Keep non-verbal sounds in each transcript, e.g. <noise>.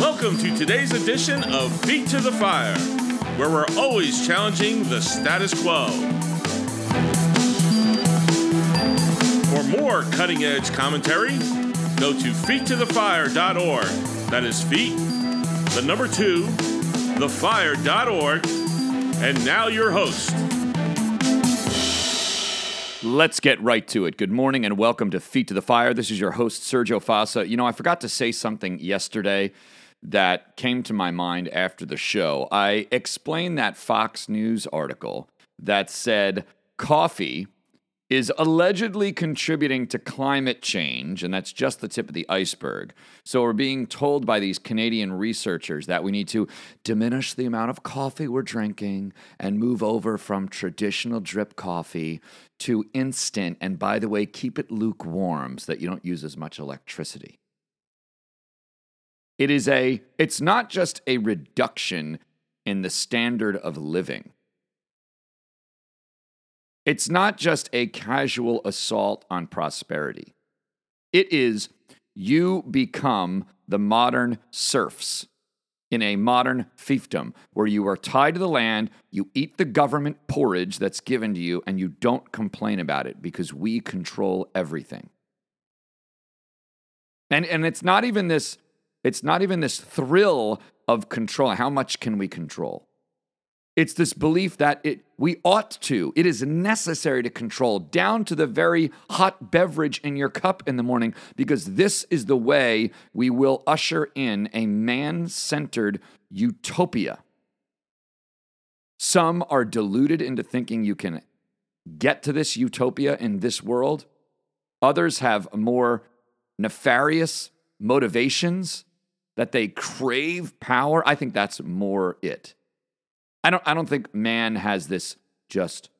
Welcome to today's edition of Feet to the Fire, where we're always challenging the status quo. For more cutting edge commentary, go to feettothefire.org. That is feet, the number two, thefire.org. And now your host. Let's get right to it. Good morning and welcome to Feet to the Fire. This is your host, Sergio Fasa. You know, I forgot to say something yesterday that came to my mind after the show. I explained that Fox News article that said coffee is allegedly contributing to climate change, and that's just the tip of the iceberg. So, we're being told by these Canadian researchers that we need to diminish the amount of coffee we're drinking and move over from traditional drip coffee to instant, and by the way, keep it lukewarm so that you don't use as much electricity. It is a, it's not just a reduction in the standard of living. It's not just a casual assault on prosperity. It is you become the modern serfs in a modern fiefdom where you are tied to the land, you eat the government porridge that's given to you, and you don't complain about it because we control everything. And, and it's not even this it's not even this thrill of control. How much can we control? It's this belief that it we ought to. It is necessary to control down to the very hot beverage in your cup in the morning because this is the way we will usher in a man-centered utopia. Some are deluded into thinking you can get to this utopia in this world. Others have more nefarious motivations that they crave power. I think that's more it. I don't I don't think man has this just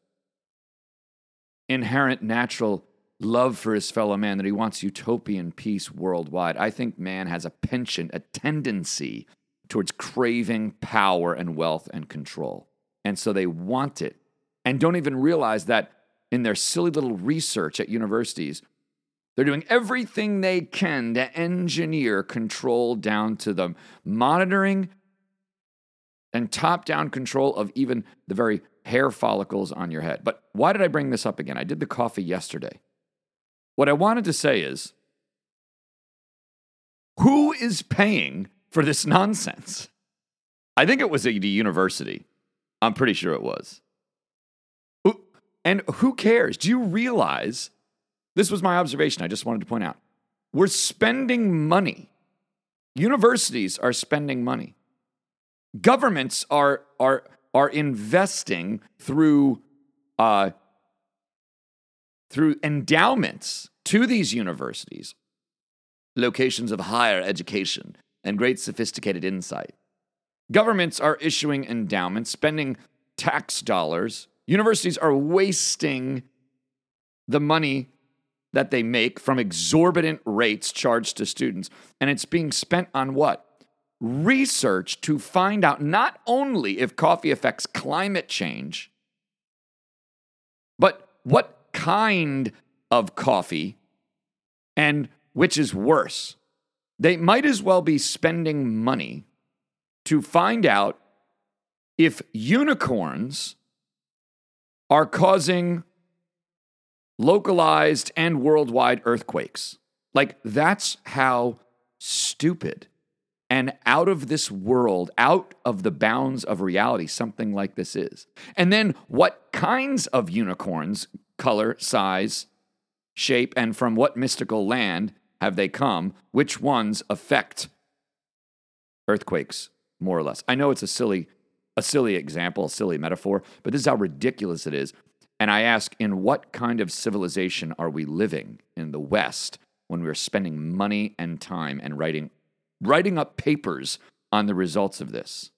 inherent natural love for his fellow man that he wants utopian peace worldwide. I think man has a penchant, a tendency towards craving power and wealth and control. And so they want it and don't even realize that in their silly little research at universities, they're doing everything they can to engineer control down to the monitoring and top down control of even the very hair follicles on your head. But why did I bring this up again? I did the coffee yesterday. What I wanted to say is who is paying for this nonsense? I think it was a university. I'm pretty sure it was. And who cares? Do you realize this was my observation. I just wanted to point out. We're spending money. Universities are spending money. Governments are are are investing through uh, through endowments to these universities, locations of higher education and great sophisticated insight. Governments are issuing endowments, spending tax dollars. Universities are wasting the money that they make from exorbitant rates charged to students. And it's being spent on what? Research to find out not only if coffee affects climate change, but what kind of coffee and which is worse. They might as well be spending money to find out if unicorns are causing localized and worldwide earthquakes. Like, that's how stupid and out of this world, out of the bounds of reality, something like this is. And then, what kinds of unicorns, color, size, shape, and from what mystical land have they come? Which ones affect earthquakes more or less? I know it's a silly, a silly example, a silly metaphor, but this is how ridiculous it is. And I ask, in what kind of civilization are we living in the West when we're spending money and time and writing, writing up papers on the results of this?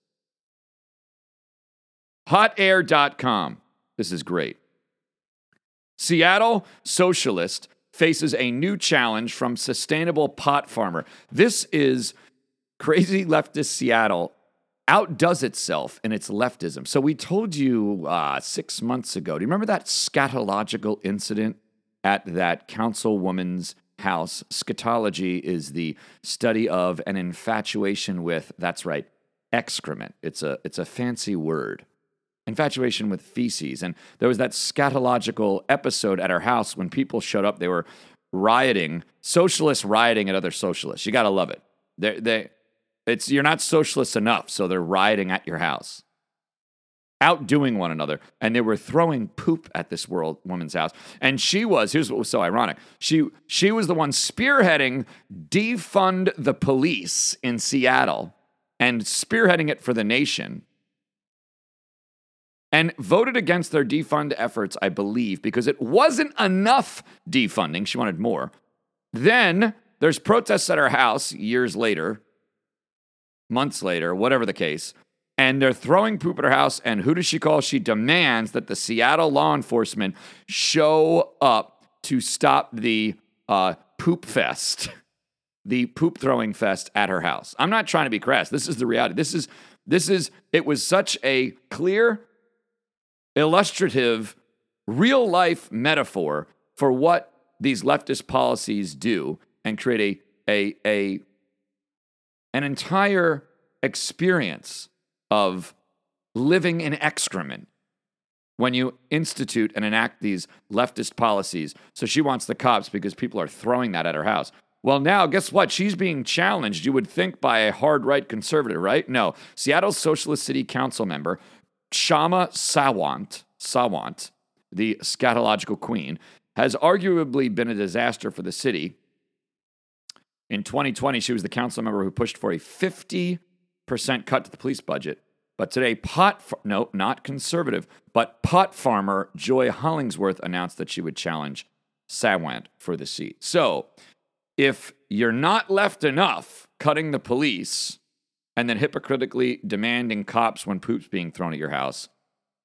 Hotair.com. This is great. Seattle socialist faces a new challenge from sustainable pot farmer. This is crazy leftist Seattle outdoes itself in its leftism. So we told you uh, six months ago. Do you remember that scatological incident at that councilwoman's house. Scatology is the study of an infatuation with, that's right, excrement. It's a, it's a fancy word. Infatuation with feces. And there was that scatological episode at our house when people showed up. They were rioting, socialists rioting at other socialists. You got to love it. They, they, it's, you're not socialist enough, so they're rioting at your house. Outdoing one another and they were throwing poop at this world woman's house. And she was here's what was so ironic. She she was the one spearheading defund the police in Seattle and spearheading it for the nation. And voted against their defund efforts I believe because it wasn't enough defunding she wanted more. Then there's protests at her house years later months later whatever the case and they're throwing poop at her house. And who does she call? She demands that the Seattle law enforcement show up to stop the uh, poop fest, <laughs> the poop throwing fest at her house. I'm not trying to be crass. This is the reality. This is this is it was such a clear, illustrative, real life metaphor for what these leftist policies do and create a a a an entire experience of living in excrement when you institute and enact these leftist policies. So she wants the cops because people are throwing that at her house. Well, now, guess what? She's being challenged, you would think, by a hard right conservative, right? No. Seattle's Socialist City Council member, Kshama Sawant, Sawant, the scatological queen, has arguably been a disaster for the city. In 2020, she was the council member who pushed for a 50 percent cut to the police budget. But today, pot no, not conservative, but pot farmer Joy Hollingsworth announced that she would challenge Sawant for the seat. So, if you're not left enough cutting the police and then hypocritically demanding cops when poop's being thrown at your house,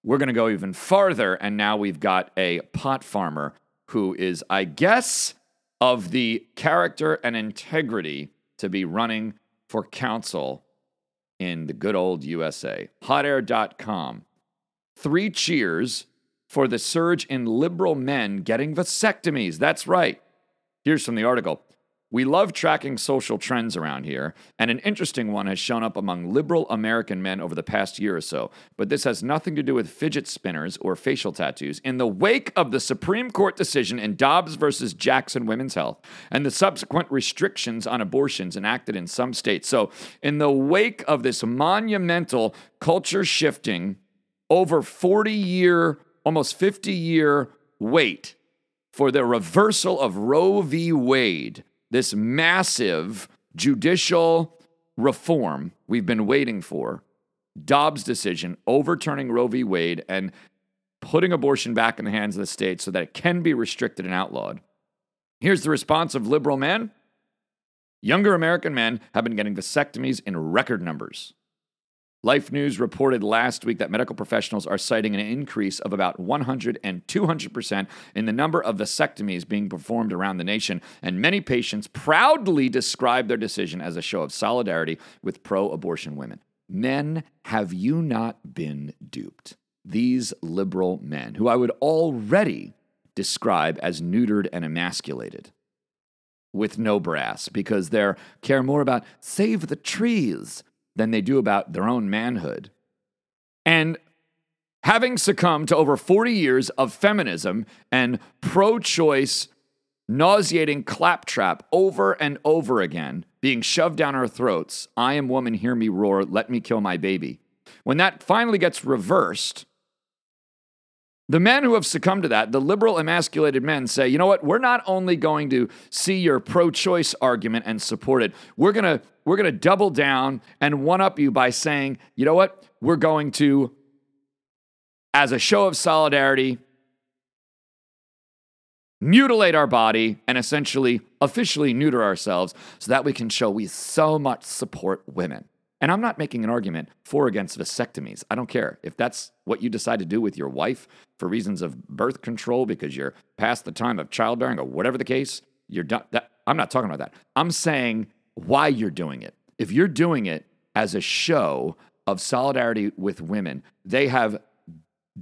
we're going to go even farther. And now we've got a pot farmer who is, I guess, of the character and integrity to be running for council in the good old USA. Hotair.com. Three cheers for the surge in liberal men getting vasectomies. That's right. Here's from the article. We love tracking social trends around here, and an interesting one has shown up among liberal American men over the past year or so. But this has nothing to do with fidget spinners or facial tattoos. In the wake of the Supreme Court decision in Dobbs versus Jackson Women's Health and the subsequent restrictions on abortions enacted in some states. So, in the wake of this monumental culture shifting over 40 year, almost 50 year wait for the reversal of Roe v. Wade this massive judicial reform we've been waiting for, Dobbs' decision overturning Roe v. Wade and putting abortion back in the hands of the state so that it can be restricted and outlawed. Here's the response of liberal men. Younger American men have been getting vasectomies in record numbers. Life News reported last week that medical professionals are citing an increase of about 100 and 200% in the number of vasectomies being performed around the nation, and many patients proudly describe their decision as a show of solidarity with pro abortion women. Men, have you not been duped? These liberal men, who I would already describe as neutered and emasculated with no brass because they care more about save the trees than they do about their own manhood. And having succumbed to over 40 years of feminism and pro choice, nauseating claptrap over and over again, being shoved down our throats I am woman, hear me roar, let me kill my baby. When that finally gets reversed, the men who have succumbed to that, the liberal emasculated men, say, you know what? We're not only going to see your pro choice argument and support it, we're going to we're going to double down and one up you by saying, you know what? We're going to, as a show of solidarity, mutilate our body and essentially officially neuter ourselves so that we can show we so much support women. And I'm not making an argument for against vasectomies. I don't care. If that's what you decide to do with your wife for reasons of birth control because you're past the time of childbearing or whatever the case, you're done. That, I'm not talking about that. I'm saying why you're doing it. If you're doing it as a show of solidarity with women, they have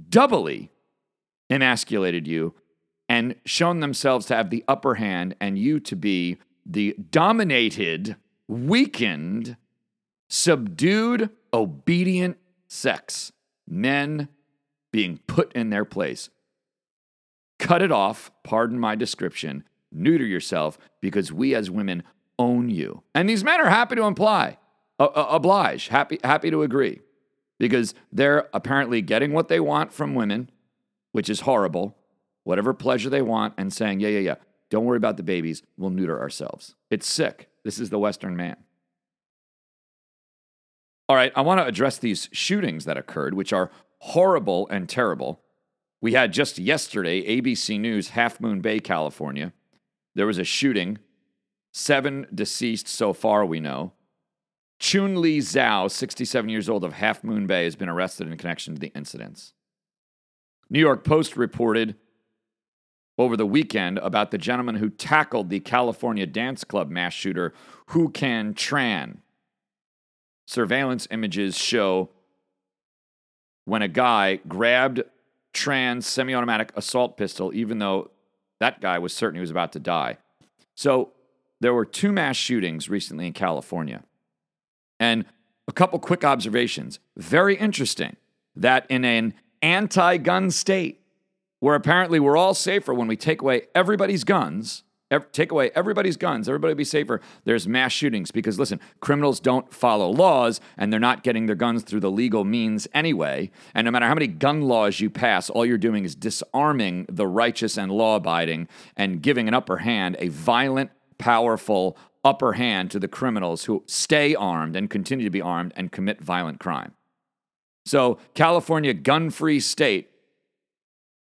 doubly emasculated you and shown themselves to have the upper hand, and you to be the dominated, weakened, subdued, obedient sex. Men being put in their place. Cut it off, pardon my description, neuter yourself because we as women own you. And these men are happy to imply, uh, uh, oblige, happy, happy to agree because they're apparently getting what they want from women, which is horrible, whatever pleasure they want, and saying, yeah, yeah, yeah, don't worry about the babies, we'll neuter ourselves. It's sick. This is the Western man. All right, I want to address these shootings that occurred, which are horrible and terrible. We had just yesterday, ABC News, Half Moon Bay, California. There was a shooting, seven deceased so far, we know. Chun Li Zhao, 67 years old of Half Moon Bay, has been arrested in connection to the incidents. New York Post reported over the weekend about the gentleman who tackled the California dance club mass shooter, Huu Can Tran. Surveillance images show when a guy grabbed Tran's semi automatic assault pistol, even though that guy was certain he was about to die. So there were two mass shootings recently in California. And a couple quick observations. Very interesting that in an anti gun state, where apparently we're all safer when we take away everybody's guns, take away everybody's guns, everybody be safer. There's mass shootings because, listen, criminals don't follow laws and they're not getting their guns through the legal means anyway. And no matter how many gun laws you pass, all you're doing is disarming the righteous and law abiding and giving an upper hand, a violent, powerful upper hand to the criminals who stay armed and continue to be armed and commit violent crime. So, California, gun free state,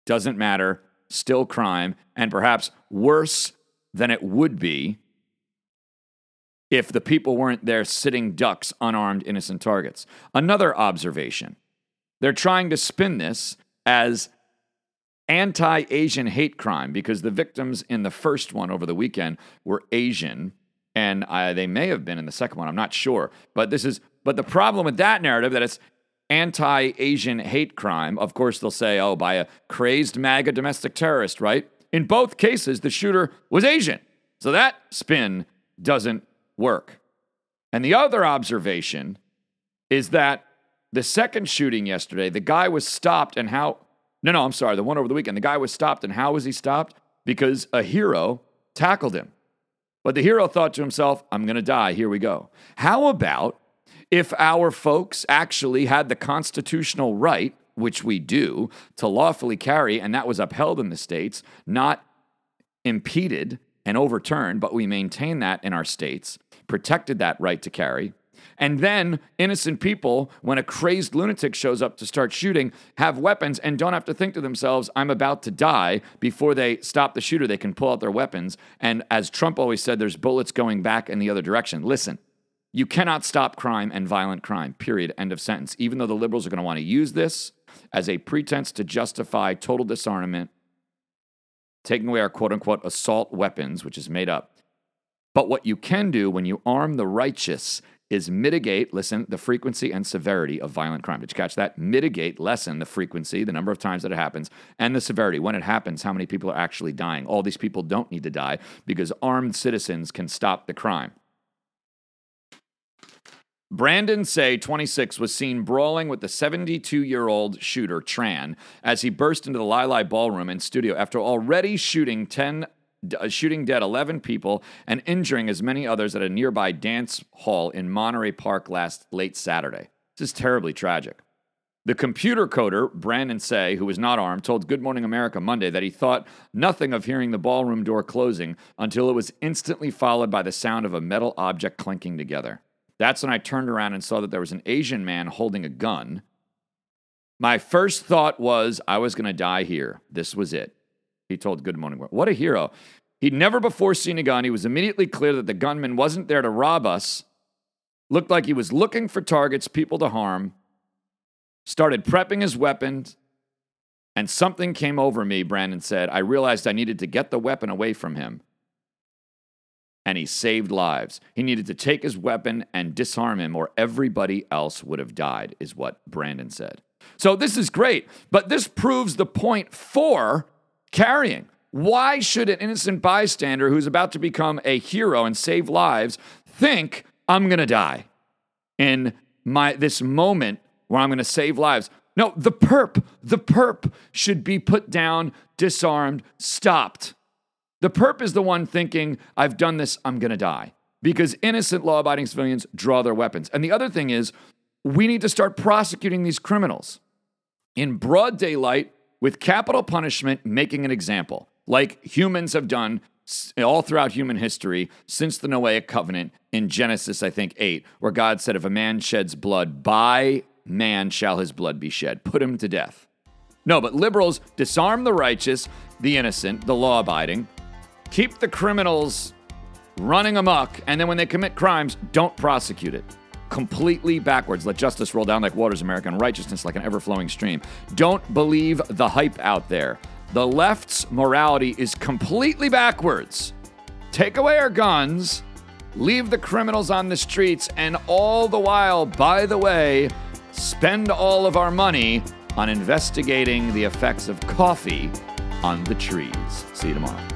doesn't matter, still crime, and perhaps worse than it would be if the people weren't there sitting ducks, unarmed, innocent targets. Another observation they're trying to spin this as anti Asian hate crime because the victims in the first one over the weekend were Asian. And they may have been in the second one. I'm not sure. But this is, but the problem with that narrative that it's anti Asian hate crime, of course, they'll say, oh, by a crazed MAGA domestic terrorist, right? In both cases, the shooter was Asian. So that spin doesn't work. And the other observation is that the second shooting yesterday, the guy was stopped and how, no, no, I'm sorry, the one over the weekend, the guy was stopped and how was he stopped? Because a hero tackled him. But the hero thought to himself, I'm going to die. Here we go. How about if our folks actually had the constitutional right which we do, to lawfully carry, and that was upheld in the states, not impeded and overturned, but we maintain that in our states, protected that right to carry. And then innocent people, when a crazed lunatic shows up to start shooting, have weapons and don't have to think to themselves, I'm about to die. Before they stop the shooter, they can pull out their weapons. And as Trump always said, there's bullets going back in the other direction. Listen, you cannot stop crime and violent crime, period. End of sentence. Even though the liberals are going to want to use this as a pretense to justify total disarmament, taking away our quote unquote assault weapons, which is made up. But what you can do when you arm the righteous is mitigate, listen, the frequency and severity of violent crime. Did you catch that? Mitigate, lessen the frequency, the number of times that it happens, and the severity. When it happens, how many people are actually dying? All these people don't need to die because armed citizens can stop the crime. Brandon Tsay, 26, was seen brawling with the 72 year old shooter, Tran, as he burst into the Lai ballroom and studio after already shooting 10 uh, shooting dead 11 people and injuring as many others at a nearby dance hall in Monterey Park last late Saturday. This is terribly tragic. The computer coder, Brandon Tsay, who was not armed, told Good Morning America Monday that he thought nothing of hearing the ballroom door closing until it was instantly followed by the sound of a metal object clinking together. That's when I turned around and saw that there was an Asian man holding a gun. My first thought was I was going to die here. This was it. He told Good Morning. What a hero. He'd never before seen a gun. He was immediately clear that the gunman wasn't there to rob us. Looked like he was looking for targets, people to harm. Started prepping his weapons. And something came over me, Brandon said. I realized I needed to get the weapon away from him and he saved lives. He needed to take his weapon and disarm him, or everybody else would have died, is what Brandon said. So this is great, but this proves the point for carrying. Why should an innocent bystander who's about to become a hero and save lives think I'm going to die in my this moment where I'm going to save lives? No, the perp, the perp should be put down, disarmed, stopped. The perp is the one thinking, I've done this, I'm to die. Because innocent law abiding civilians draw their weapons. And the other thing is, we need to start prosecuting these criminals in broad daylight with capital punishment, making an example, like humans have done all throughout human history since the Noahic covenant in Genesis, I think, 8, where God said, If a man sheds blood, by man shall his blood be shed. Put him to death. No, but liberals disarm the righteous, the innocent, the law abiding, keep the criminals running amok, and then when they commit crimes, don't prosecute it completely backwards. Let justice roll down like waters, American righteousness like an ever flowing stream. Don't believe the hype out there. The left's morality is completely backwards. Take away our guns, leave the criminals on the streets, and all the while, by the way, spend all of our money on investigating the effects of coffee on the trees. See you tomorrow.